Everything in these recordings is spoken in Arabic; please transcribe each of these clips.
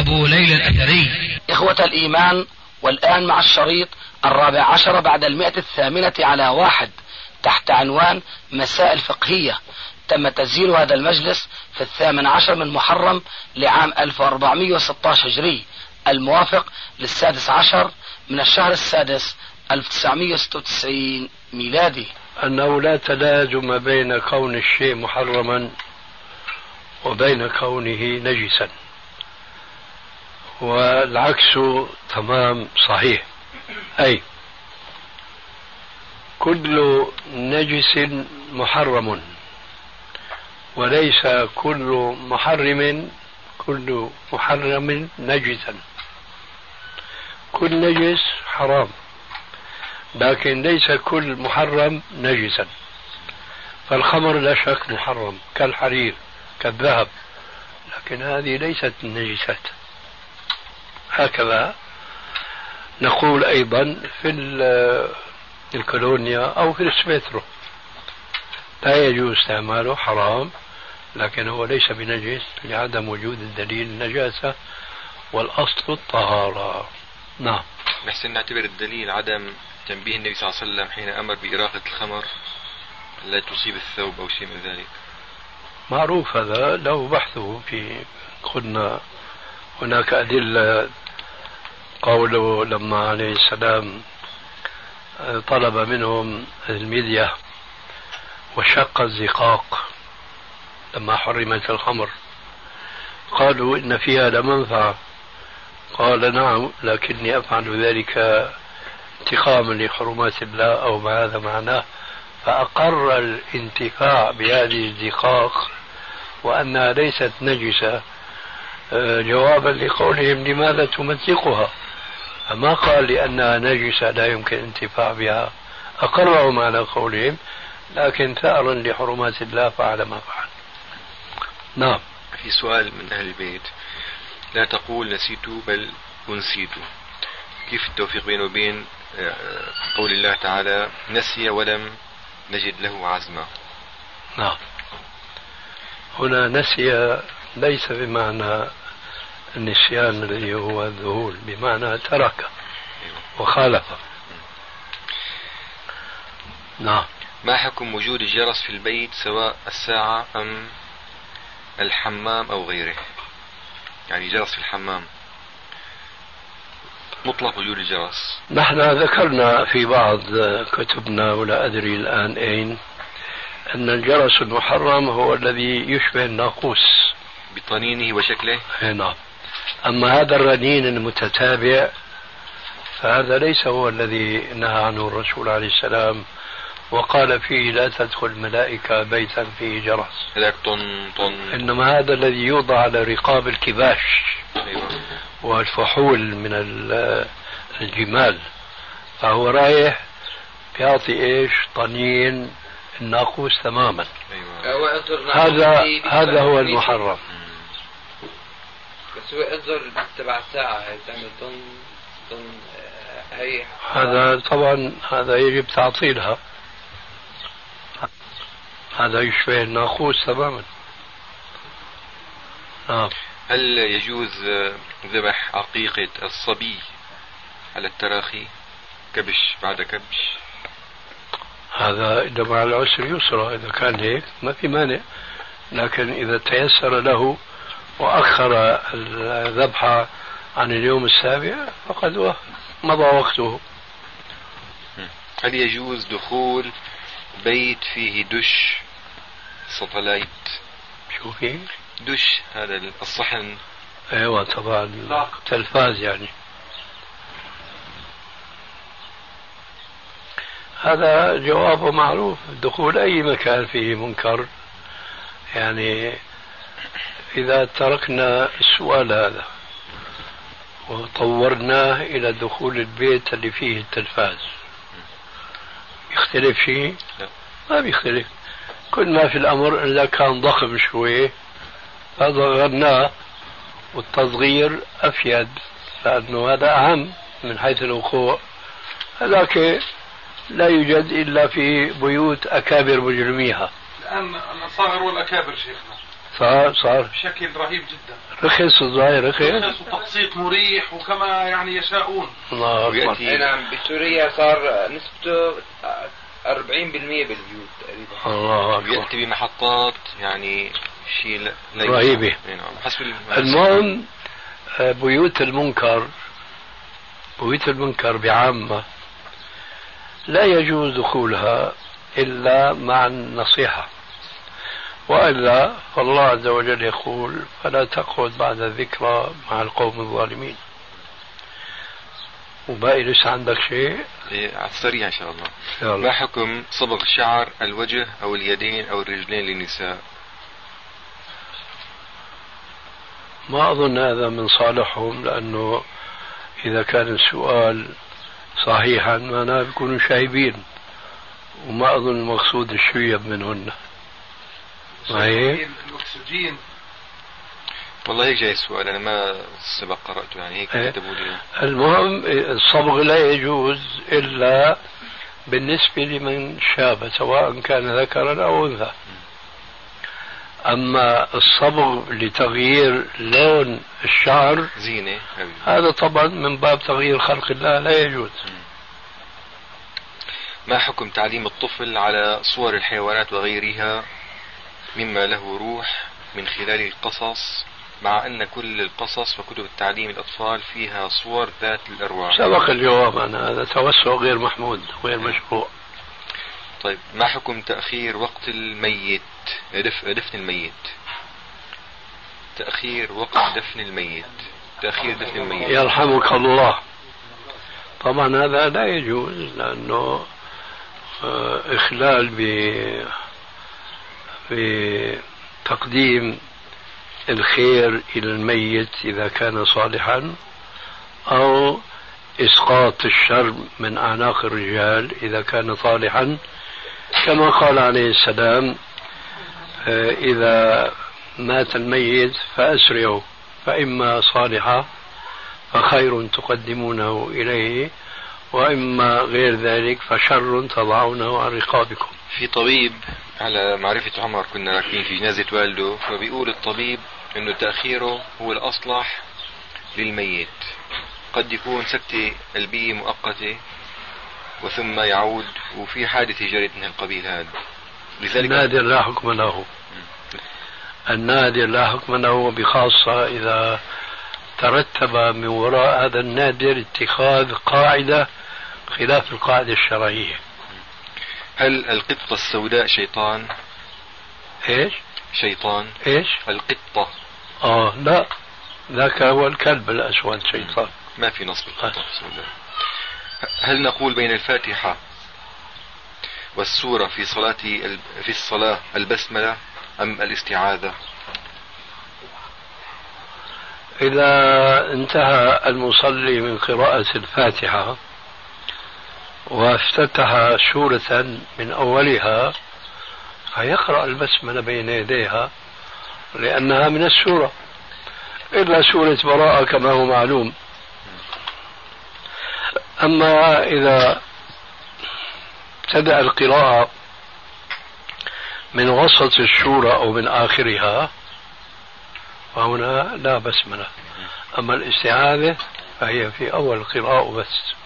أبو ليلى الأثري. إخوة الإيمان والآن مع الشريط الرابع عشر بعد المئة الثامنة على واحد تحت عنوان مسائل فقهية. تم تسجيل هذا المجلس في الثامن عشر من محرم لعام 1416 هجري. الموافق للسادس عشر من الشهر السادس 1996 ميلادي. أنه لا تلازم بين كون الشيء محرما وبين كونه نجسا. والعكس تمام صحيح. أي كل نجس محرم. وليس كل محرم كل محرم نجسا. كل نجس حرام لكن ليس كل محرم نجسا. فالخمر لا شك محرم كالحرير كالذهب لكن هذه ليست النجسات هكذا نقول أيضا في الكولونيا أو في السبيترو لا يجوز استعماله حرام لكن هو ليس بنجس لعدم وجود الدليل النجاسة والأصل الطهارة. نعم. نحسن نعتبر الدليل عدم تنبيه النبي صلى الله عليه وسلم حين أمر بإراقة الخمر لا تصيب الثوب أو شيء من ذلك. معروف هذا له بحثه في قلنا هناك أدلة قوله لما عليه السلام طلب منهم المدية وشق الزقاق لما حرمت الخمر. قالوا إن فيها لمنفعة. قال نعم لكني أفعل ذلك انتقاما لحرمات الله أو ما هذا معناه. فأقر الانتفاع بهذه الزقاق وأنها ليست نجسة آه، جوابا لقولهم لماذا تمزقها؟ فما قال لأنها نجسة لا يمكن الانتفاع بها. أقرهم على قولهم لكن ثأرا لحرمات الله فعل ما فعل. نعم. في سؤال من أهل البيت. لا تقول نسيت بل أنسيت. كيف التوفيق بينه وبين آه، قول الله تعالى نسي ولم نجد له عزما؟ نعم. هنا نسي ليس بمعنى النسيان الذي هو الذهول بمعنى ترك وخالف. نعم. ما حكم وجود الجرس في البيت سواء الساعة أم الحمام أو غيره؟ يعني جرس في الحمام. مطلق وجود الجرس. نحن ذكرنا في بعض كتبنا ولا أدري الآن أين أن الجرس المحرم هو الذي يشبه الناقوس. بطنينه وشكله؟ نعم. أما هذا الرنين المتتابع فهذا ليس هو الذي نهى عنه الرسول عليه السلام وقال فيه لا تدخل ملائكة بيتا فيه جرس. هذاك طن طن. إنما هذا الذي يوضع على رقاب الكباش. أيوة. والفحول من الجمال. فهو رايح بيعطي إيش؟ طنين الناقوس تماما. أيوة. هذا هذا هو المحرم. انظر تبع الساعة هي بتعمل طن طن هي هذا طبعا هذا يجب تعطيلها. هذا يشبه الناقوس تماما. نعم هل يجوز ذبح عقيقة الصبي على التراخي؟ كبش بعد كبش. هذا إذا مع العسر يسرى إذا كان هيك ما في مانع. لكن إذا تيسر له وأخر الذبح عن اليوم السابع فقد مضى وقته. هل يجوز دخول بيت فيه دش ساتلايت؟ شو فيه؟ دش هذا الصحن. أيوه طبعا. تلفاز يعني. هذا جوابه معروف. دخول أي مكان فيه منكر. يعني إذا تركنا السؤال هذا وطورناه إلى دخول البيت اللي فيه التلفاز. يختلف شيء؟ لا. ما بيختلف. كل ما في الأمر إذا كان ضخم شوي فصغرناه والتصغير أفيد لأنه هذا أهم من حيث الوقوع. هذاك لا يوجد إلا في بيوت أكابر مجرميها. الآن الأصاغر والأكابر شيخنا. صار صار بشكل رهيب جدا. رخص الظاهر رخص رخص وتبسيط مريح وكما يعني يشاءون. الله ويأتي- أي نعم بسوريا صار نسبته 40% بالبيوت تقريبا. الله أكبر. ويأتي بمحطات يعني شيء. إي نعم حسب الم- المهم آه، بيوت المنكر بيوت المنكر بعامة لا يجوز دخولها إلا مع النصيحة. وإلا فالله عز وجل يقول فلا تقعد بعد الذكرى مع القوم الظالمين. وباقي لسه عندك شيء؟ على السريع إن شاء الله. يلا. ما حكم صبغ شعر الوجه أو اليدين أو الرجلين للنساء؟ ما أظن هذا من صالحهم لأنه إذا كان السؤال صحيحا معناه بيكونوا شايبين وما أظن المقصود الشيب منهن. هيك؟ الأكسجين والله هيك جاي السؤال أنا ما سبق قرأته يعني هيك إيه. كتبوا لي المهم الصبغ لا يجوز إلا بالنسبة لمن شاب سواء كان ذكرا أو أنثى أما الصبغ لتغيير لون الشعر زينة حبيبي. هذا طبعا من باب تغيير خلق الله لا يجوز ما حكم تعليم الطفل على صور الحيوانات وغيرها مما له روح من خلال القصص مع أن كل القصص وكتب التعليم الأطفال فيها صور ذات الأرواح. سبق الجواب عن هذا توسع غير محمود غير مشروع. طيب ما حكم تأخير وقت الميت؟ دف دفن الميت. تأخير وقت دفن الميت. تأخير دفن الميت. يرحمك الله. طبعا هذا لا يجوز لأنه آه، إخلال ب بتقديم الخير إلى الميت إذا كان صالحا أو إسقاط الشر من أعناق الرجال إذا كان صالحا. كما قال عليه السلام آه، إذا مات الميت فأسرعوا فإما صالحا فخير تقدمونه إليه وإما غير ذلك فشر تضعونه عن رقابكم. في طبيب على معرفة عمر كنا راكبين في جنازة والده فبيقول الطبيب إنه تأخيره هو الأصلح للميت. قد يكون سكتة قلبية مؤقتة وثم يعود وفي حادثة جرت من القبيل هذا. لذلك النادر لا حكم له. النادر لا حكم له بخاصة إذا ترتب من وراء هذا النادر اتخاذ قاعدة خلاف القاعدة الشرعية. هل القطة السوداء شيطان؟ إيش؟ شيطان. إيش؟ القطة. آه لا. ذاك هو الكلب الأسود شيطان. ما في نص بالقطة السوداء. هل نقول بين الفاتحة والسورة في صلاة في الصلاة البسملة أم الاستعاذة؟ إذا انتهى المصلي من قراءة الفاتحة وافتتح سورة من أولها فيقرأ البسملة بين يديها لأنها من السورة إلا سورة براءة كما هو معلوم. أما إذا ابتدأ القراءة من وسط السورة أو من آخرها فهنا لا بسملة أما الاستعاذة فهي في أول القراءة بس.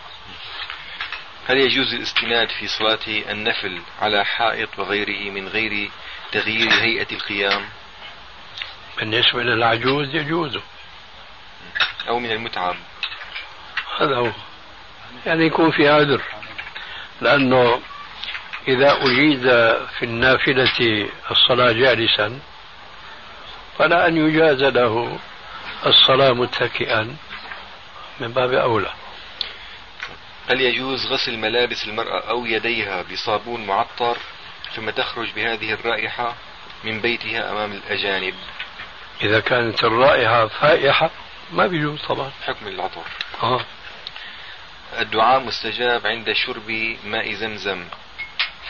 هل يجوز الاستناد في صلاة النفل على حائط وغيره من غير تغيير هيئة القيام؟ بالنسبة للعجوز يجوز. أو من المتعب هذا هو. يعني يكون في عذر. لأنه إذا أجيد في النافلة الصلاة جالسا فلا أن يجاز له الصلاة متكئا من باب أولى. هل يجوز غسل ملابس المرأة أو يديها بصابون معطر ثم تخرج بهذه الرائحة من بيتها أمام الأجانب؟ إذا كانت الرائحة فائحة ما بيجوز طبعا. حكم العطر. آه الدعاء مستجاب عند شرب ماء زمزم.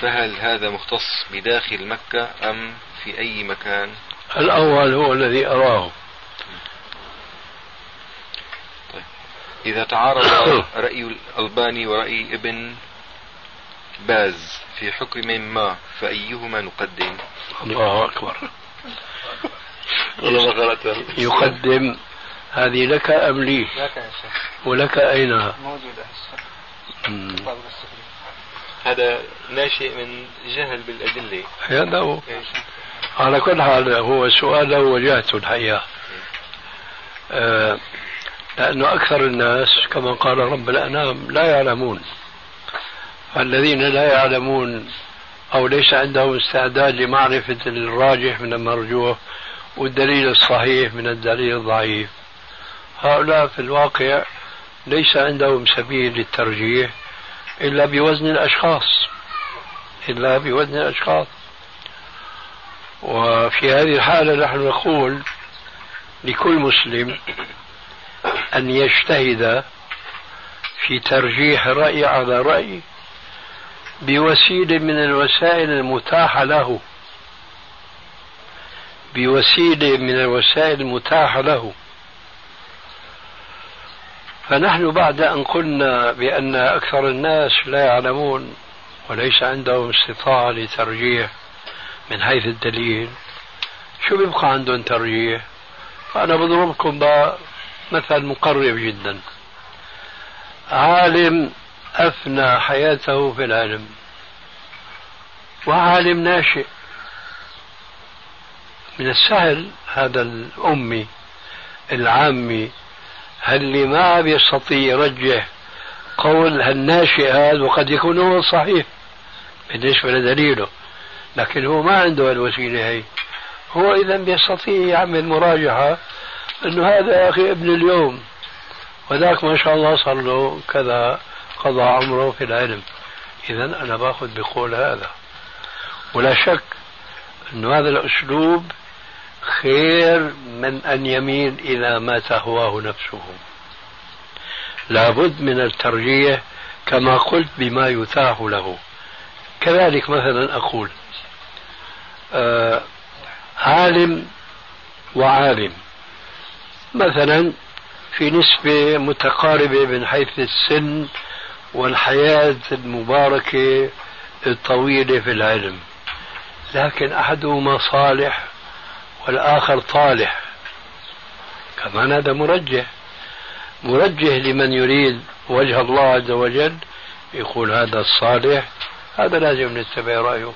فهل هذا مختص بداخل مكة أم في أي مكان؟ الأول هو الذي أراه. إذا تعارض رأي الألباني ورأي ابن باز في حكم ما فأيهما نقدم؟ الله أكبر. يقدم هذه لك أم لي؟ لك يا شيخ. ولك أينها موجودة. هذا ناشئ من جهل بالأدلة. هذا هو إيش؟ على كل حال هو سؤال له وجهته الحقيقة. آه لأنه أكثر الناس كما قال رب الأنام لا يعلمون. فالذين لا يعلمون أو ليس عندهم استعداد لمعرفة الراجح من المرجوح والدليل الصحيح من الدليل الضعيف. هؤلاء في الواقع ليس عندهم سبيل للترجيح إلا بوزن الأشخاص إلا بوزن الأشخاص. وفي هذه الحالة نحن نقول لكل مسلم أن يجتهد في ترجيح رأي على رأي بوسيلة من الوسائل المتاحة له. بوسيلة من الوسائل المتاحة له. فنحن بعد أن قلنا بأن أكثر الناس لا يعلمون وليس عندهم استطاعة لترجيح من حيث الدليل شو بيبقى عندهم ترجيح؟ فأنا بضربكم بقى مثل مقرب جدا. عالم أفنى حياته في العلم وعالم ناشئ. من السهل هذا الأمي العامي اللي ما بيستطيع يرجح قول هالناشئ هذا وقد يكون هو صحيح؟ بالنسبة لدليله. لكن هو ما عنده الوسيلة هي. هو إذا بيستطيع يعمل مراجعة أنه هذا يا أخي ابن اليوم. وذاك ما شاء الله صار له كذا قضى عمره في العلم. إذا أنا باخذ بقول هذا. ولا شك أنه هذا الأسلوب خير من أن يميل إلى ما تهواه نفسه. لابد من الترجيح كما قلت بما يتاح له. كذلك مثلا أقول آه عالم وعالم. مثلا في نسبة متقاربة من حيث السن والحياة المباركة الطويلة في العلم. لكن أحدهما صالح والآخر طالح. كمان هذا مرجح. مرجح لمن يريد وجه الله عز وجل يقول هذا الصالح هذا لازم نتبع رأيه.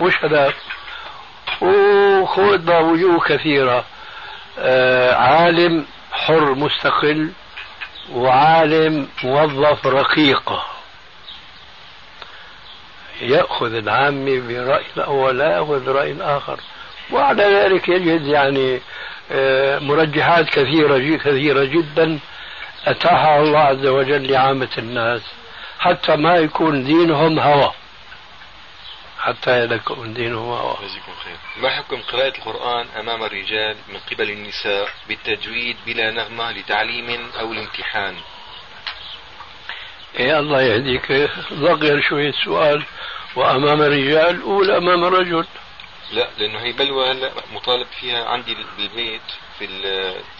مش هذا وخذ وجوه كثيرة. عالم حر مستقل وعالم موظف رقيق. يأخذ العامي برأي الأول لا يأخذ برأي الآخر. وعلى ذلك يجد يعني آه، مرجحات كثيرة كثيرة جدا أتاحها الله عز وجل لعامة الناس. حتى ما يكون دينهم هوى. حتى يكون دينهم هوى جزاكم خير. ما حكم قراءة القرآن أمام الرجال من قبل النساء بالتجويد بلا نغمة لتعليم أو لامتحان يا الله يهديك. ضغير شوية سؤال. وأمام الرجال ولا أمام الرجل. لا لأنه هي بلوى هلا مطالب فيها عندي بالبيت في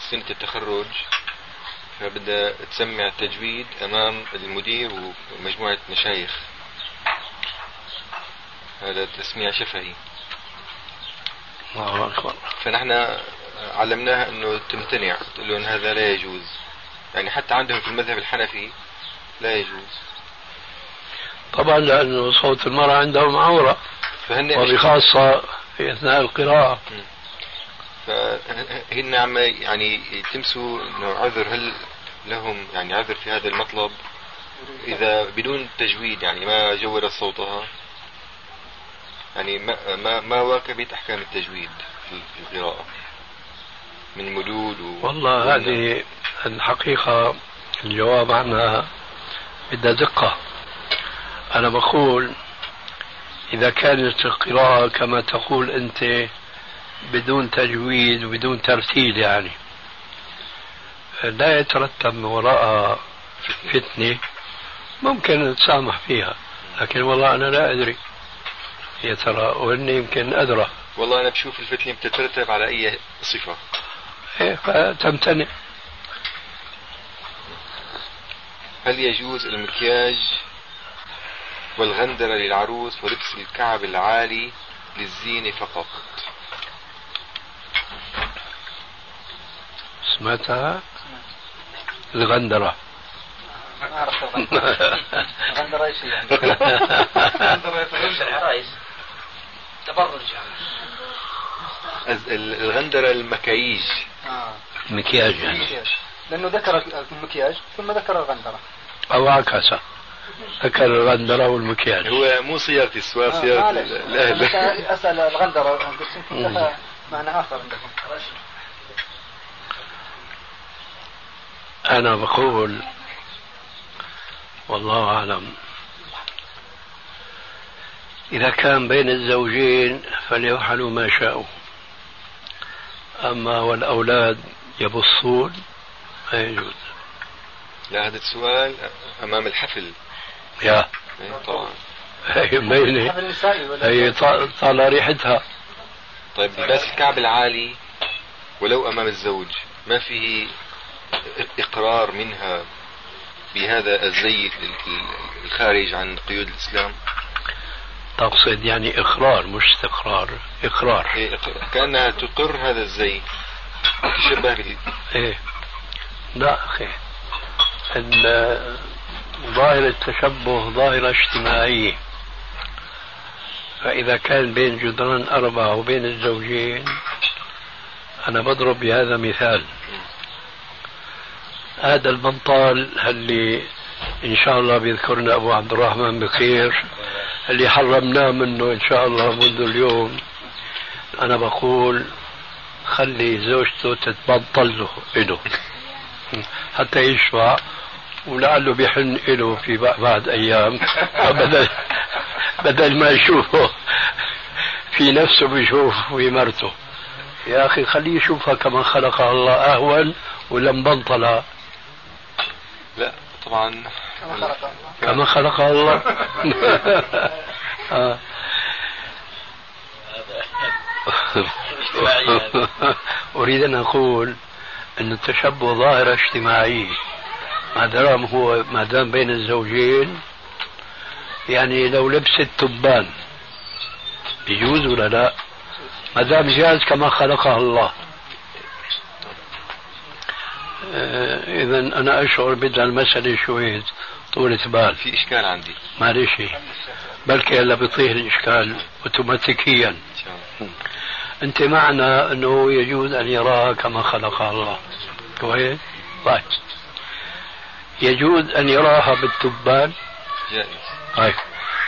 سنة التخرج. فبدها تسمع التجويد أمام المدير ومجموعة مشايخ. هذا تسميع شفهي الله أكبر. فنحن علمناها إنه تمتنع تقول لهم هذا لا يجوز. يعني حتى عندهم في المذهب الحنفي لا يجوز. طبعا لأنه صوت المرأة عندهم عورة فهن وبخاصة في أثناء القراءة. فهن عم يعني يلتمسوا إنه عذر هل لهم يعني عذر في هذا المطلب؟ إذا بدون تجويد يعني ما جودت صوتها؟ يعني ما ما, ما واكبت احكام التجويد في القراءة. من مدود و... والله هذه الحقيقة الجواب عنها بدها دقة. أنا بقول إذا كانت القراءة كما تقول أنت بدون تجويد وبدون ترتيل يعني لا يترتب وراءها فتنة ممكن نتسامح فيها لكن والله أنا لا أدري. يا ترى وإني يمكن أدرى. والله أنا بشوف الفتنة بتترتب على أي صفة. إيه فتمتنع. هل يجوز المكياج والغندرة للعروس ولبس الكعب العالي للزينة فقط؟ سمعتها؟ الغندرة. ما عرفت غندرة إيش يعني؟ غندرة العرايس تبرج. الغندرة المكاييج آه. مكياج يعني. لأنه ذكر المكياج ثم ذكر الغندرة. أو عكسه ذكر الغندرة والمكياج. هو مو صياغة السؤال آه، صياغة. الأهل. أسأل الغندرة بس يمكن لها معنى آخر عندكم أنا بقول والله أعلم. إذا كان بين الزوجين فليفعلوا ما شاءوا. أما والأولاد يبصون ما يجوز. لا هذا السؤال أمام الحفل. يا. إيه، طبعا. هي ولا هي طا- طالع ريحتها. طيب لباس الكعب العالي ولو أمام الزوج ما فيه إقرار منها بهذا الزي ال- ال- الخارج عن قيود الإسلام؟ تقصد يعني إقرار مش استقرار إقرار. إيه، كأنها تقر هذا الزي. تشبه بال- إيه. لا أخي. ال- ظاهر التشبه ظاهرة اجتماعية فإذا كان بين جدران أربعة وبين الزوجين أنا بضرب بهذا مثال. هذا البنطال اللي إن شاء الله بيذكرنا أبو عبد الرحمن بخير. اللي حرمناه منه إن شاء الله منذ اليوم. أنا بقول خلي زوجته تتبطل له إله حتى يشفع ولعله بيحن إله في بعد أيام. بدل بدل ما يشوفه في نفسه بيشوف في مرته. يا أخي خليه يشوفها كما خلقها الله أهون ولا مبنطلة لا طبعا. كما خلقها الله آه. أريد أن أقول أن التشبه ظاهرة اجتماعية ما دام هو ما دام بين الزوجين يعني لو لبست تبان يجوز ولا لا؟ ما دام جاز كما خلقها الله إذا أنا أشعر بدها المسألة شوية طولة بال في إشكال عندي. معلش بلكي هلا بيطير الإشكال أوتوماتيكيا. أنت معنا أنه يجوز أن يراها كما خلقها الله. كويس؟ طيب. يجوز أن يراها بالتبان؟ جائز. طيب.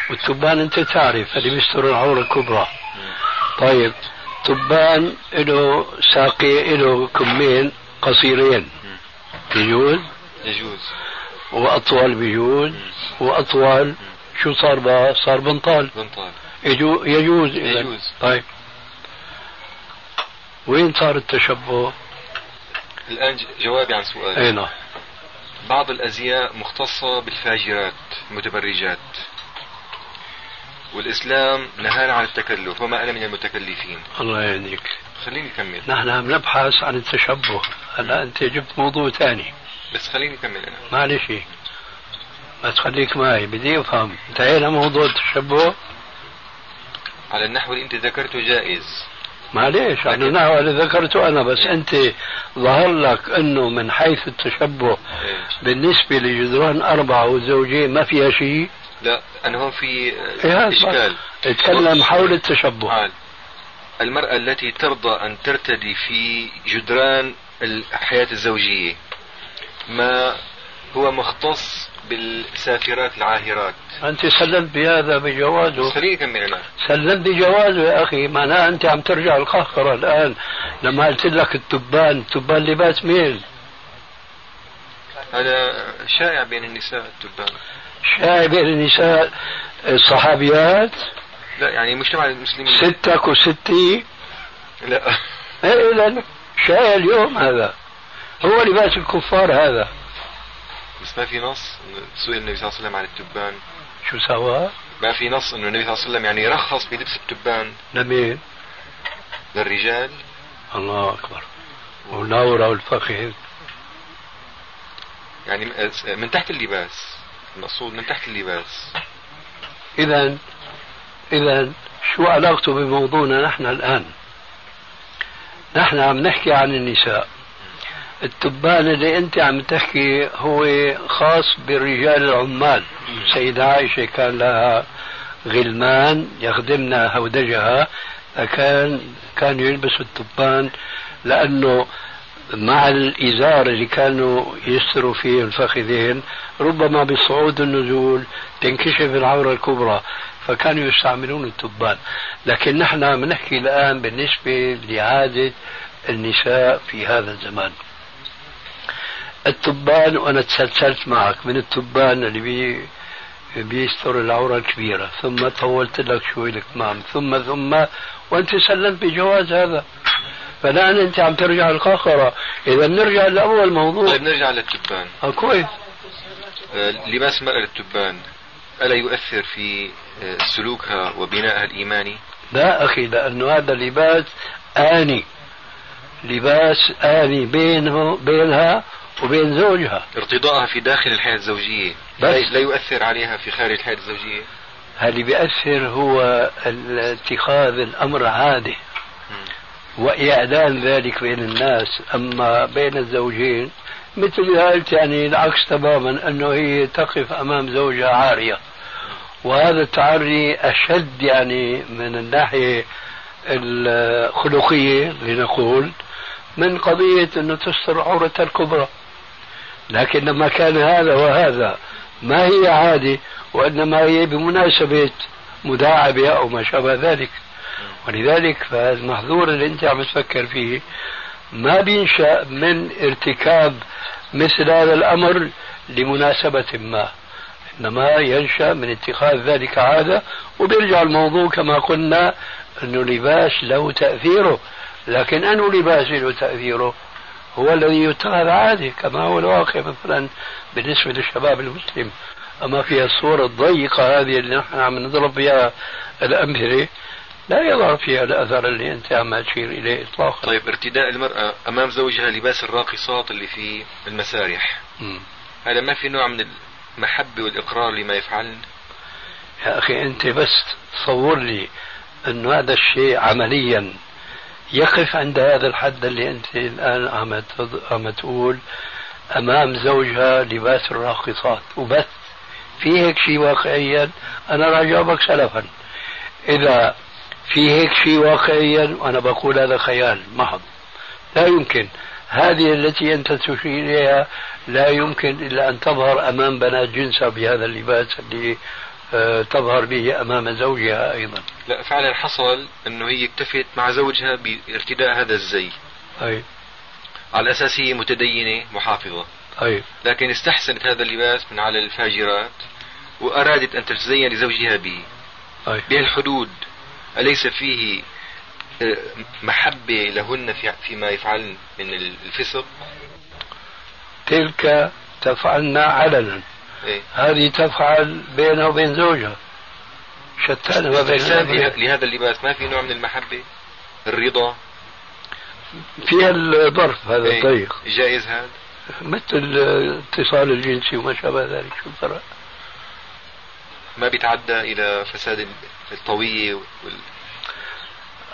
والتبان أنت تعرف اللي بيستر العورة الكبرى. طيب. تبان له ساقي له كمين قصيرين. يجوز؟ يجوز. وأطول بيجوز وأطول شو صار بقى؟ صار بنطال. بنطال. يجو يجوز إذن. يجوز. طيب. وين صار التشبه؟ الآن ج- جوابي عن سؤال أي نعم. بعض الأزياء مختصة بالفاجرات المتبرجات والإسلام نهانا عن التكلف وما أنا من المتكلفين. الله يهديك خليني أكمل. نحن عم نبحث عن التشبه. هلا أنت جبت موضوع ثاني. بس خليني أكمل أنا. معلش. بس خليك معي. بدي أفهم. انتهينا موضوع التشبه على النحو اللي أنت ذكرته جائز. معليش. أنا لكن- نحو اللي ذكرته أنا بس أنت ظهر لك إنه من حيث التشبه إيه. بالنسبة لجدران أربعة وزوجين ما فيها شيء؟ لا أنا هون في إيه هذا إشكال. اتكلم حول التشبه. تعال المرأة التي ترضى أن ترتدي في جدران الحياة الزوجية. ما هو مختص بالسافرات العاهرات. أنت سلمت بهذا بجوازه خليني أكمل أنا سلمت بجوازه يا أخي. معناها أنت عم ترجع القهقرة الآن لما قلت لك التبان التبان لباس مين هذا شائع بين النساء التبان. شايع بين النساء الصحابيات. لا يعني مجتمع المسلمين. ستك وستي لا. إيه لا شايع اليوم هذا. هو لباس الكفار هذا. بس ما في نص سئل النبي صلى الله عليه وسلم عن التبان. شو سوى؟ ما في نص انه النبي صلى الله عليه وسلم يعني رخص بلبس التبان. لمين؟ للرجال. الله أكبر. والنورة والفخذ. يعني من تحت اللباس. المقصود من تحت اللباس. اذا اذا شو علاقته بموضوعنا نحن الآن؟ نحن عم نحكي عن النساء. التبان اللي أنت عم تحكي هو خاص بالرجال العمال. سيدة عائشة كان لها غلمان يخدمنا هودجها فكان كانوا يلبسوا التبان لأنه مع الإزار اللي كانوا يستروا فيه الفخذين ربما بالصعود النزول تنكشف العورة الكبرى فكانوا يستعملون التبان. لكن نحن عم نحكي الآن بالنسبة لعادة النساء في هذا الزمان. التبان وأنا تسلسلت معك من التبان اللي بي بيستر العورة الكبيرة ثم طولت لك شوي الكمام ثم ثم وأنت سلمت بجواز هذا. فالآن أنت عم ترجع القاقرة إذا نرجع لأول موضوع. طيب نرجع للتبان. آه كويس. آه، لباس المرأة للتبان ألا يؤثر في آه، سلوكها وبنائها الإيماني؟ لا أخي لأنه هذا لباس آني. لباس آني بينه بينها وبين زوجها. ارتضاءها في داخل الحياة الزوجية. بس. لا يؤثر عليها في خارج الحياة الزوجية. اللي بيأثر هو اتخاذ الأمر عادي. وإعلان ذلك بين الناس. أما بين الزوجين مثل ما قلت يعني العكس تماما أنه هي تقف أمام زوجها عارية. وهذا التعري أشد يعني من الناحية الخلقية لنقول من قضية أنه تستر عورتها الكبرى. لكن لما كان هذا وهذا. ما هي عادة وإنما هي بمناسبة مداعبة أو ما شابه ذلك. ولذلك فالمحظور اللي أنت عم تفكر فيه ما بينشأ من ارتكاب مثل هذا الأمر لمناسبة ما. إنما ينشأ من اتخاذ ذلك عادة وبيرجع الموضوع كما قلنا أنه لباس له تأثيره. لكن أنه لباس له تأثيره هو الذي يتخذ عادي كما هو الواقع مثلا بالنسبة للشباب المسلم. أما في الصورة الضيقة هذه اللي نحن عم نضرب فيها الأمثلة لا يظهر فيها الأثر اللي أنت عم تشير إليه إطلاقا. طيب ارتداء المرأة أمام زوجها لباس الراقصات اللي في المسارح. هذا ما في نوع من المحبة والإقرار لما يفعلن يا أخي أنت بس تصور لي أنه هذا الشيء عمليا يقف عند هذا الحد اللي أنت الآن عم عم تقول أمام زوجها لباس الراقصات. وبس. في هيك شيء واقعيا أنا راح أجاوبك سلفا. إذا في هيك شيء واقعيا وأنا بقول هذا خيال محض. لا يمكن. هذه التي أنت تشير إليها لا يمكن إلا أن تظهر أمام بنات جنسها بهذا اللباس اللي تظهر به أمام زوجها أيضا. لا فعلا حصل أنه هي اكتفت مع زوجها بارتداء هذا الزي. أي. على أساس هي متدينة محافظة. أي. لكن استحسنت هذا اللباس من على الفاجرات وأرادت أن تتزين لزوجها به. أي. بهالحدود أليس فيه آه، محبة لهن في فيما يفعلن من الفسق؟ تلك تفعلنا علنا. إيه؟ هذه تفعل بينها وبين زوجها. شتان ما بين لهذا اللباس ما في نوع من المحبة؟ الرضا؟ فيها الظرف هذا إيه؟ الضيق. جائز هذا؟ مثل الاتصال الجنسي وما شابه ذلك شو الفرق؟ ما بيتعدى إلى فساد الطوية وال...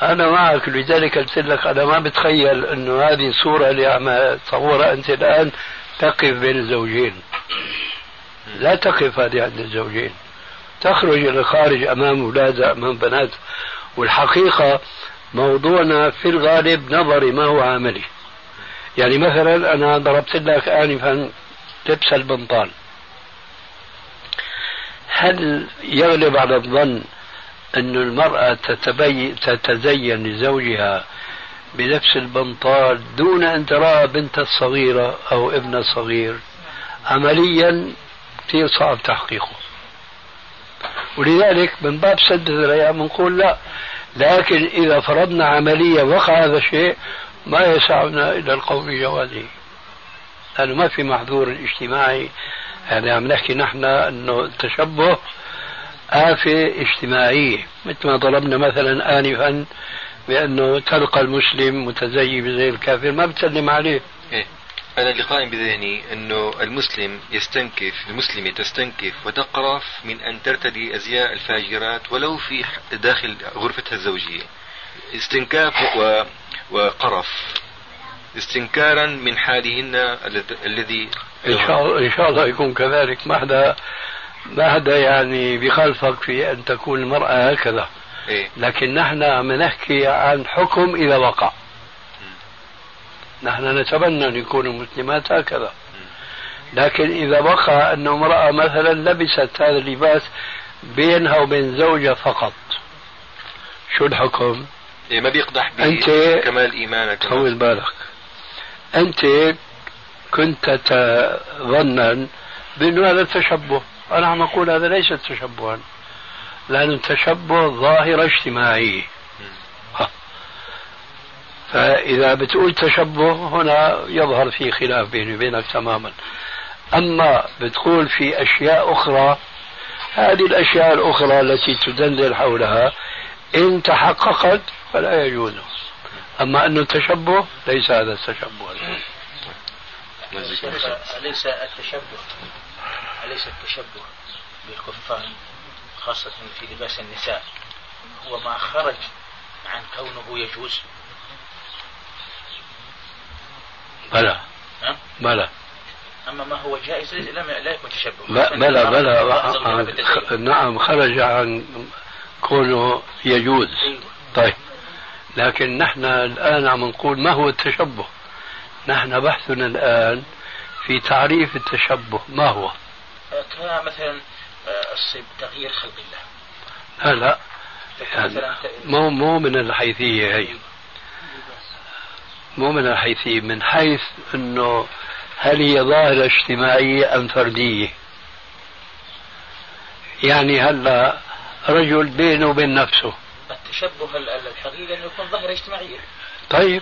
أنا معك لذلك قلت لك أنا ما بتخيل أنه هذه الصورة اللي عم تصورها أنت الآن تقف بين الزوجين. لا تقف هذه عند الزوجين. تخرج إلى الخارج أمام أولادها أمام بنات. والحقيقة موضوعنا في الغالب نظري ما هو عملي. يعني مثلا أنا ضربت لك آنفا لبس البنطال. هل يغلب على الظن أن المرأة تتبي تتزين لزوجها بلبس البنطال دون أن ترى بنت الصغيرة أو ابن الصغير عمليا كثير صعب تحقيقه. ولذلك من باب سد الذريعة بنقول لا لكن إذا فرضنا عمليا وقع هذا الشيء ما يسعنا إلى القول بجوازه. لأنه ما في محظور اجتماعي. يعني عم نحكي نحن أنه التشبه آفة اجتماعية. مثل ما ضربنا مثلا آنفا بأنه تلقى المسلم متزيي بزي الكافر ما بتسلم عليه. إيه؟ أنا اللي قائم بذهني أنه المسلم يستنكف المسلمة تستنكف وتقرف من أن ترتدي أزياء الفاجرات ولو في داخل غرفتها الزوجية. استنكاف و... وقرف. استنكارا من حالهن الذي إن شاء الله إن شاء الله يكون كذلك. ما حدا ما حدا يعني بخالفك في أن تكون المرأة هكذا. إيه؟ لكن نحن عم نحكي عن حكم إذا وقع نحن نتمنى أن يكونوا مسلمات هكذا. لكن إذا وقع أن امرأة مثلا لبست هذا اللباس بينها وبين زوجها فقط. شو الحكم؟ إيه ما بيقدح أنت كمال إيمانك. طول بالك. أنت كنت تظنا بأنه هذا تشبه أنا عم أقول هذا ليس تشبها لأنه التشبه ظاهرة اجتماعية. فإذا بتقول تشبه هنا يظهر في خلاف بيني وبينك تماما. أما بتقول في أشياء أخرى هذه الأشياء الأخرى التي تدلل حولها إن تحققت فلا يجوز. أما أنه تشبه ليس هذا التشبه. أليس التشبه أليس التشبه بالكفار خاصة في لباس النساء. هو ما خرج عن كونه يجوز. بلى. بلى. أما ما هو جائز لا يكون تشبه. بلى بلى. نعم خرج عن كونه يجوز. أيوة. طيب. لكن نحن الآن عم نقول ما هو التشبه؟ نحن بحثنا الآن في تعريف التشبه. ما هو؟ كمثلا آه، تغيير خلق الله. لا لا. يعني مو مو من الحيثية هي. مو من الحيثية من حيث إنه هل هي ظاهرة اجتماعية أم فردية؟ يعني هلا رجل بينه وبين نفسه. التشبه الحقيقي إنه يكون ظاهرة اجتماعية. طيب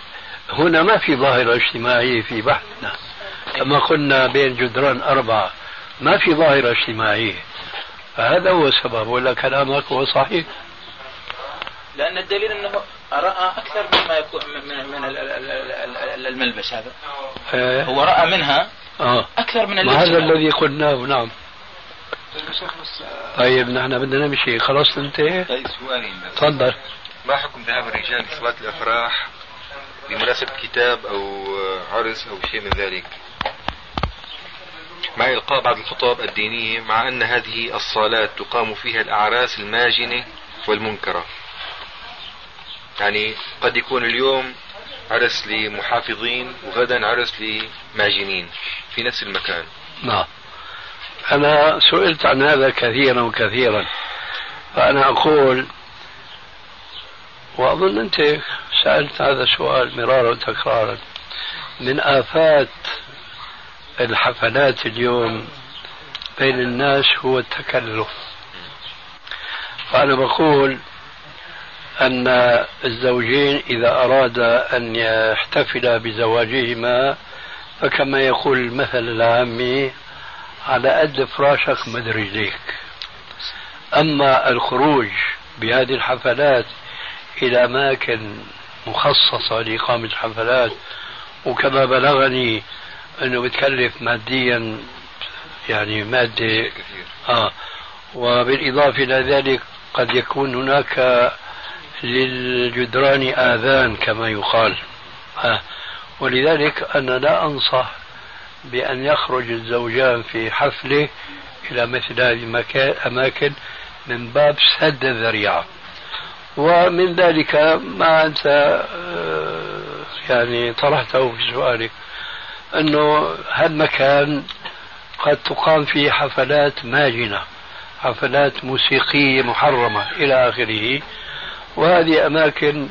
هنا ما في ظاهرة اجتماعية في بحثنا. كما قلنا بين جدران أربعة ما في ظاهرة اجتماعية. فهذا هو السبب ولا كلامك هو صحيح؟ لأن الدليل أنه رأى أكثر مما يكون من, من الملبس هذا؟ آه. هو رأى منها آه. أكثر من اللبس هذا الذي قلناه نعم طيب نحن بدنا نمشي. خلاص انتهي طيب سؤالين تفضل. ما حكم ذهاب الرجال لصلاة الأفراح بمناسبة كتاب أو عرس أو شيء من ذلك؟ مع إلقاء بعض الخطاب الدينية مع أن هذه الصالات تقام فيها الأعراس الماجنة والمنكرة. يعني قد يكون اليوم عرس لمحافظين وغدا عرس لماجنين في نفس المكان. نعم. أنا سئلت عن هذا كثيرا وكثيرا فأنا أقول وأظن أنت سألت هذا السؤال مرارا وتكرارا من آفات الحفلات اليوم بين الناس هو التكلف. فأنا بقول أن الزوجين إذا أراد أن يحتفلا بزواجهما فكما يقول المثل العامي على قد فراشك مد رجليك أما الخروج بهذه الحفلات إلى أماكن مخصصة لإقامة الحفلات وكما بلغني أنه بتكلف ماديا يعني مادة آه وبالإضافة إلى ذلك قد يكون هناك للجدران آذان كما يقال. ولذلك أنا لا أنصح بأن يخرج الزوجان في حفلة إلى مثل هذه الأماكن من باب سد الذريعة ومن ذلك ما أنت آه، يعني طرحته في سؤالك أنه هالمكان قد تقام فيه حفلات ماجنة حفلات موسيقية محرمة إلى آخره وهذه أماكن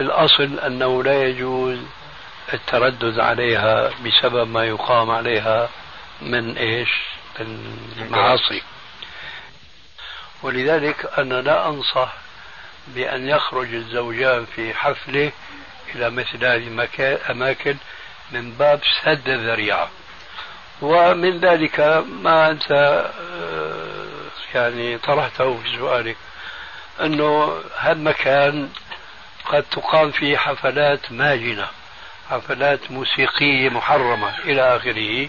الأصل أنه لا يجوز التردد عليها بسبب ما يقام عليها من إيش؟ من المعاصي ولذلك أنا لا أنصح بأن يخرج الزوجان في حفلة إلى مثل هذه الأماكن من باب سد الذريعة ومن ذلك ما أنت آه، يعني طرحته في سؤالك. أنه هالمكان قد تقام فيه حفلات ماجنة حفلات موسيقية محرمة إلى آخره.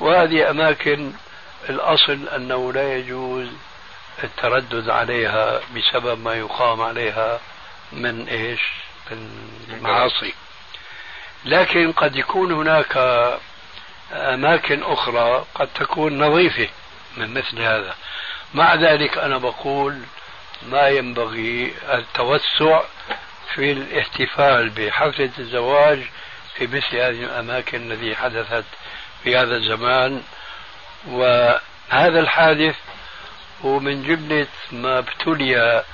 وهذه أماكن الأصل أنه لا يجوز التردد عليها بسبب ما يقام عليها من إيش؟ من معاصي. لكن قد يكون هناك أماكن أخرى قد تكون نظيفة من مثل هذا. مع ذلك أنا بقول ما ينبغي التوسع في الاحتفال بحفلة الزواج في مثل هذه الأماكن التي حدثت في هذا الزمان. وهذا الحادث هو من جملة ما ابتلي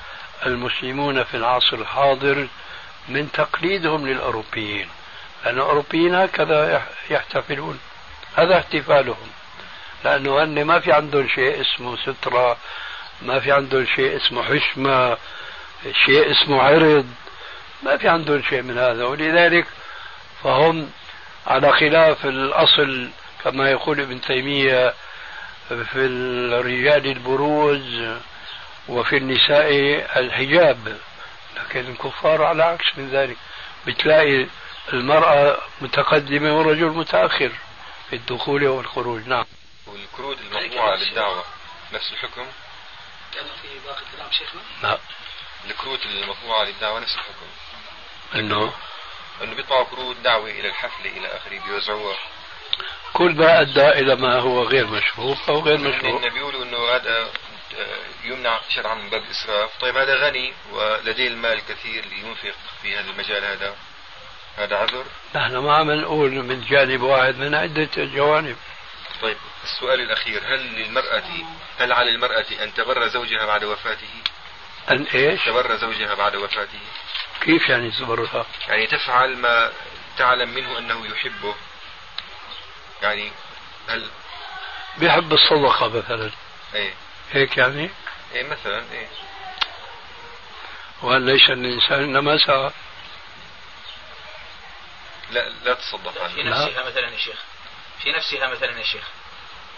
المسلمون في العصر الحاضر من تقليدهم للأوروبيين. لأن الأوروبيين هكذا يحتفلون. هذا احتفالهم. لأنه هن ما في عندهم شيء اسمه سترة ما في عندهم شيء اسمه حشمة شيء اسمه عرض ما في عندهم شيء من هذا. ولذلك فهم على خلاف الأصل كما يقول ابن تيمية في الرجال البروز وفي النساء الحجاب. لكن الكفار على عكس من ذلك. بتلاقي المرأة متقدمة والرجل متأخر في الدخول والخروج. نعم. والكروت المطبوعة للدعوة نفس الحكم؟ كان في باقي كلام شيخنا؟ لا الكروت المطبوعة للدعوة نفس الحكم. إنه؟ إنه بيطبعوا كروت دعوة إلى الحفلة إلى اخره بيوزعوها كل ما أدى إلى ما هو غير مشروع أو غير مشروع. بيقولوا إنه هذا يمنع شرعا من باب الإسراف، طيب هذا غني ولديه المال كثير لينفق في هذا المجال هذا. هذا عذر؟ نحن ما عم نقول من جانب واحد من عدة جوانب. طيب. السؤال الأخير هل للمرأة هل على المرأة أن تبر زوجها بعد وفاته؟ أن إيش؟ تبر زوجها بعد وفاته. كيف يعني تبرها؟ يعني تفعل ما تعلم منه أنه يحبه. يعني هل بيحب الصدقة مثلا. إيه. هيك يعني؟ إيه مثلا إيه. وهل ليس الإنسان إنما سعى لا لا تصدق. عنه في نفسها مثلا يا شيخ. في نفسها مثلا يا شيخ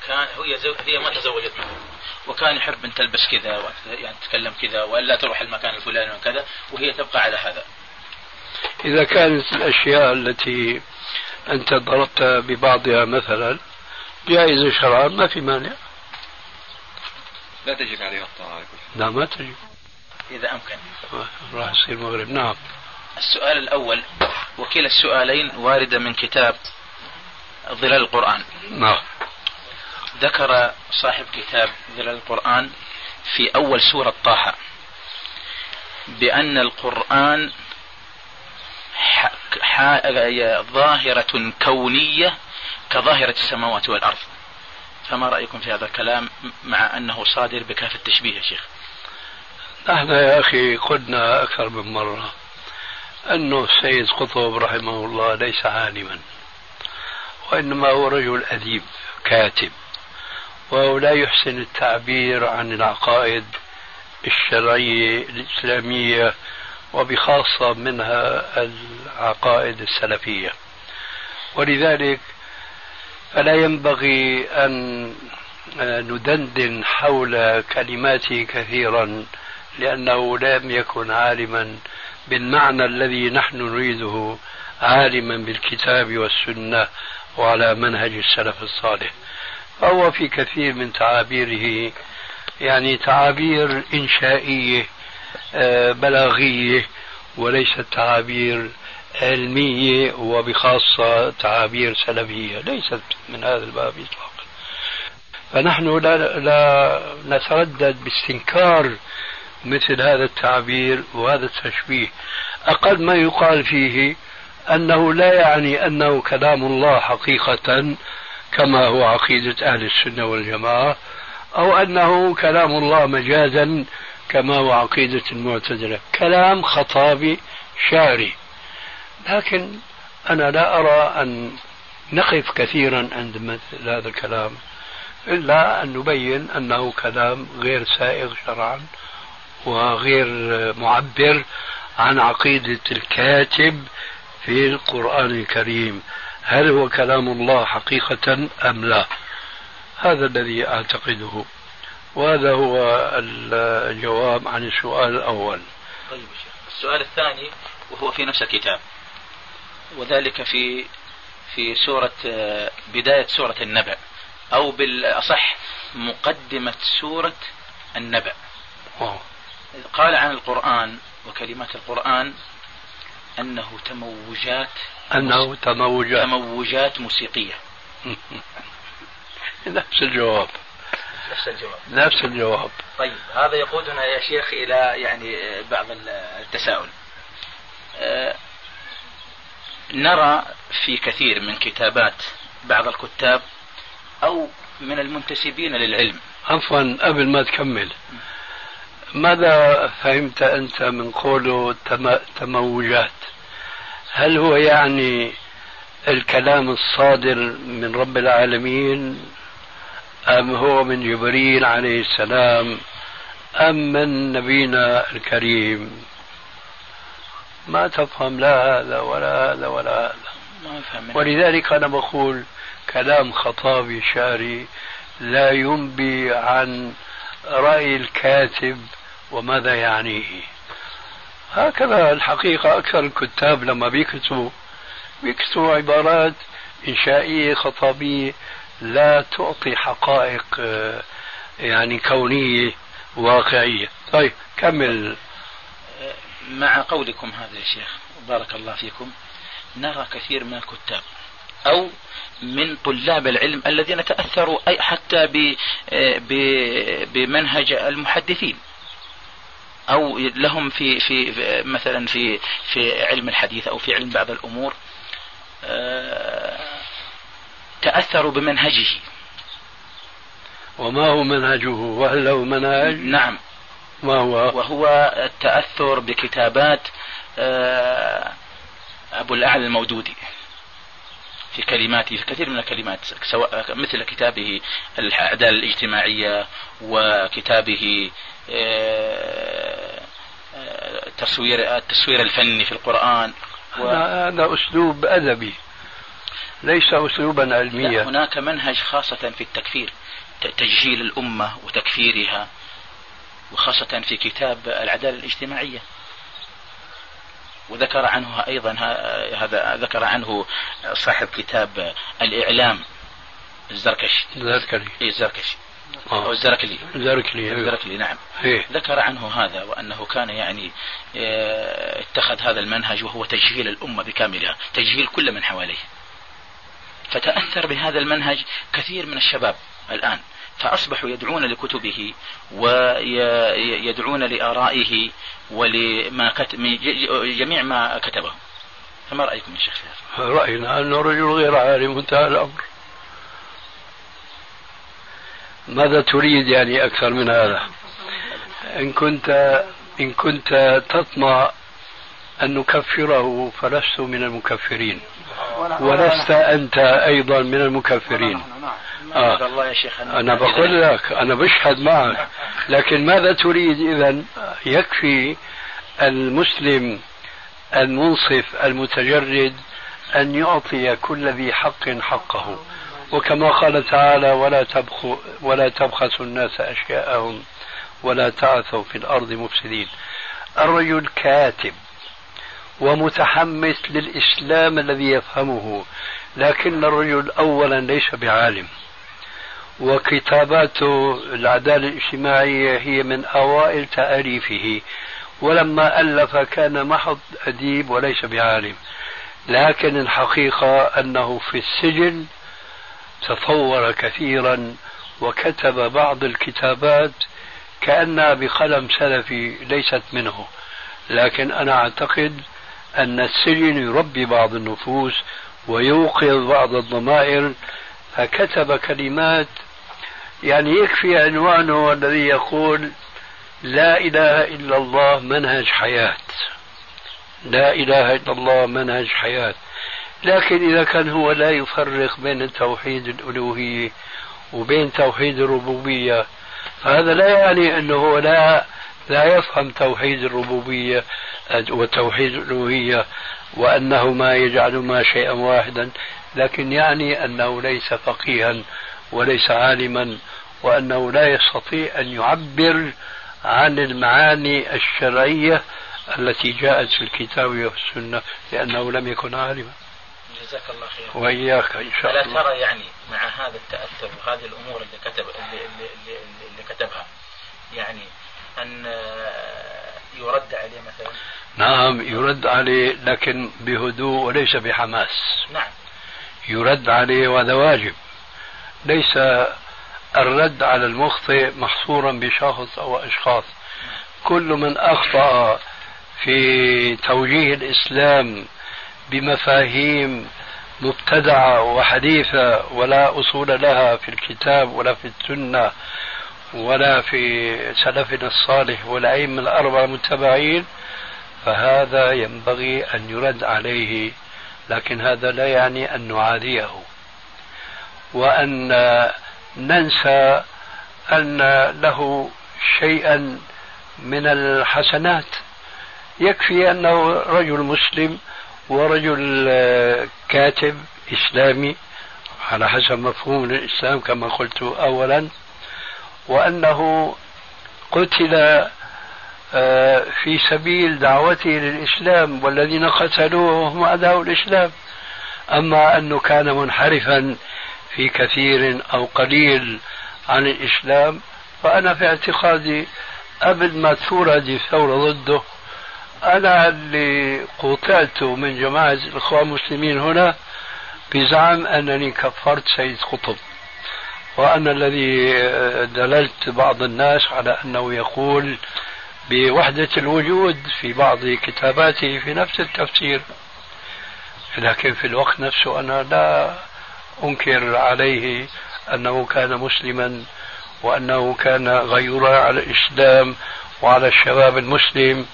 كان هي زو... هي ما تزوجت منه وكان يحب أن تلبس كذا يعني تتكلم كذا والا تروح المكان الفلاني وكذا وهي تبقى على هذا. إذا كانت الأشياء التي أنت ضربت ببعضها مثلا جائزة شرعا ما في مانع. لا تجب عليها الطاعة لا ما تجب. إذا أمكن. راح يصير مغرب نعم. السؤال الأول وكلا السؤالين واردة من كتاب ظلال القرآن. نعم. ذكر صاحب كتاب ظلال القرآن في أول سورة طه بأن القرآن ظاهرة كونية كظاهرة السماوات والأرض. فما رأيكم في هذا الكلام مع أنه صادر بكاف التشبيه يا شيخ؟ نحن يا أخي قلنا أكثر من مرة. أنه السيد قطب رحمه الله ليس عالما. وإنما هو رجل أديب كاتب. وهو لا يحسن التعبير عن العقائد الشرعية الإسلامية وبخاصة منها العقائد السلفية. ولذلك فلا ينبغي أن ندندن حول كلماته كثيرا لأنه لم يكن عالما بالمعنى الذي نحن نريده عالما بالكتاب والسنة. وعلى منهج السلف الصالح. فهو في كثير من تعابيره يعني تعابير إنشائية آه، بلاغية وليست تعابير علمية وبخاصة تعابير سلفية. ليست من هذا الباب إطلاقا. فنحن لا, لا نتردد باستنكار مثل هذا التعبير وهذا التشبيه. أقل ما يقال فيه أنه لا يعني أنه كلام الله حقيقة كما هو عقيدة أهل السنة والجماعة أو أنه كلام الله مجازا كما هو عقيدة المعتزلة. كلام خطابي شعري. لكن أنا لا أرى أن نقف كثيرا عند مثل هذا الكلام إلا أن نبين أنه كلام غير سائغ شرعا وغير معبر عن عقيدة الكاتب في القرآن الكريم هل هو كلام الله حقيقة أم لا؟ هذا الذي أعتقده. وهذا هو الجواب عن السؤال الأول. طيب السؤال الثاني وهو في نفس الكتاب. وذلك في في سورة بداية سورة النبأ أو بالأصح مقدمة سورة النبأ. قال عن القرآن وكلمات القرآن أنه تموجات أنه تموجات. تموجات موسيقية. نفس الجواب. نفس الجواب. نفس الجواب. طيب هذا يقودنا يا شيخ إلى يعني بعض التساؤل. أه نرى في كثير من كتابات بعض الكتاب أو من المنتسبين للعلم. عفوا قبل ما تكمل. ماذا فهمت أنت من قوله تموجات؟ هل هو يعني الكلام الصادر من رب العالمين أم هو من جبريل عليه السلام أم من نبينا الكريم؟ ما تفهم لا هذا ولا هذا ولا هذا. ولذلك أنا بقول كلام خطابي شعري لا ينبي عن رأي الكاتب وماذا يعنيه. هكذا الحقيقة أكثر الكتاب لما بيكتبوا بيكتبوا عبارات إنشائية خطابية لا تعطي حقائق آه، يعني كونية واقعية. طيب كمل. مع قولكم هذا يا شيخ بارك الله فيكم نرى كثير من الكتاب. أو من طلاب العلم الذين تأثروا أي حتى بمنهج المحدثين. أو لهم في في مثلا في في علم الحديث أو في علم بعض الأمور آه، تأثروا بمنهجه. وما هو منهجه؟ وهل له منهج نعم. ما هو؟ وهو التأثر بكتابات آه، أبو الأعلى المودودي. في كلماته في كثير من الكلمات سواء مثل كتابه الأعدال الاجتماعية وكتابه آه، تصوير التصوير الفني في القرآن و... هذا أسلوب أدبي ليس أسلوبا علميا. هناك منهج خاصة في التكفير تجهيل الأمة وتكفيرها وخاصة في كتاب العدالة الاجتماعية. وذكر عنه أيضا هذا ذكر عنه صاحب كتاب الإعلام الزركشي. الزركلي. إيه الزركشي. آه. أو الزركلي. الزركلي أيوه. الزركلي نعم. إيه؟ ذكر عنه هذا وأنه كان يعني آه، اتخذ هذا المنهج وهو تجهيل الأمة بكاملها تجهيل كل من حواليه. فتأثر بهذا المنهج كثير من الشباب الآن. فأصبحوا يدعون لكتبه ويدعون لآرائه ولما كتب جميع ما كتبه. فما رأيكم يا شيخ رأينا أنه رجل غير عالم انتهى الأمر. ماذا تريد يعني أكثر من هذا؟ إن كنت إن كنت تطمع أن نكفره فلست من المكفرين. ولست أنت أيضا من المكفرين. آه. الله يا شيخ أنا بقول لك أنا بشهد معك. لكن ماذا تريد إذا يكفي المسلم المنصف المتجرد أن يعطي كل ذي حق حقه. وكما قال تعالى ولا تبخوا ولا تبخسوا الناس أشياءهم ولا تعثوا في الأرض مفسدين. الرجل كاتب ومتحمس للإسلام الذي يفهمه لكن الرجل أولا ليس بعالم. وكتاباته العدالة الاجتماعية هي من أوائل تأليفه. ولما ألف كان محض أديب وليس بعالم. لكن الحقيقة أنه في السجن تطور كثيرا وكتب بعض الكتابات كأنها بقلم سلفي ليست منه. لكن أنا أعتقد أن السجن يربي بعض النفوس ويوقظ بعض الضمائر. فكتب كلمات يعني يكفي عنوانه الذي يقول لا إله إلا الله منهج حياة. لا إله إلا الله منهج حياة. لكن إذا كان هو لا يفرق بين توحيد الألوهية وبين توحيد الربوبية فهذا لا يعني أنه لا لا يفهم توحيد الربوبية وتوحيد الألوهية وأنهما يجعلهما شيئا واحدا لكن يعني أنه ليس فقيها وليس عالما وأنه لا يستطيع أن يعبر عن المعاني الشرعية التي جاءت في الكتاب والسنة لأنه لم يكن عالما. جزاك الله خير وإياك إن شاء ألا الله. ترى يعني مع هذا التأثر وهذه الأمور اللي كتب اللي, اللي, اللي, اللي كتبها يعني أن يرد عليه مثلا؟ نعم يرد عليه لكن بهدوء وليس بحماس. نعم. يرد عليه وهذا واجب. ليس الرد على المخطئ محصورا بشخص أو أشخاص. كل من أخطأ في توجيه الإسلام بمفاهيم مبتدعة وحديثة ولا أصول لها في الكتاب ولا في السنة ولا في سلفنا الصالح والأئمة الأربعة المتبعين فهذا ينبغي أن يرد عليه لكن هذا لا يعني أن نعاديه. وأن ننسى أن له شيئا من الحسنات. يكفي أنه رجل مسلم ورجل كاتب إسلامي على حسب مفهوم الإسلام كما قلت أولا وأنه قتل آه، في سبيل دعوته للإسلام والذين قتلوه هم أعداء الإسلام. أما أنه كان منحرفا في كثير أو قليل عن الإسلام فأنا في اعتقادي قبل ما تورد الثورة ضده. أنا اللي قطعت من جماعة الإخوان المسلمين هنا بزعم أنني كفرت سيد قطب وأنا الذي دللت بعض الناس على أنه يقول بوحدة الوجود في بعض كتاباته في نفس التفسير. لكن في الوقت نفسه أنا لا أنكر عليه أنه كان مسلما وأنه كان غيورا على الإسلام وعلى الشباب المسلم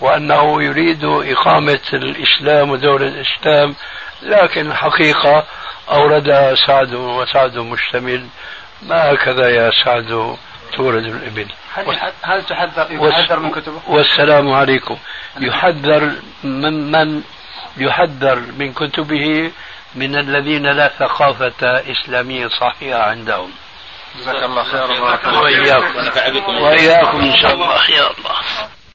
وأنه يريد إقامة الإسلام ودولة الإسلام لكن الحقيقة أوردها سعد وسعد مشتمل ما هكذا يا سعد تورد الإبل هل هل تحذر يحذر من كتبه؟ والسلام عليكم يحذر من من يحذر من كتبه من الذين لا ثقافة إسلامية صحيحة عندهم. جزاك الله خيرا. وإياكم. وإياكم إن شاء الله. يا الله.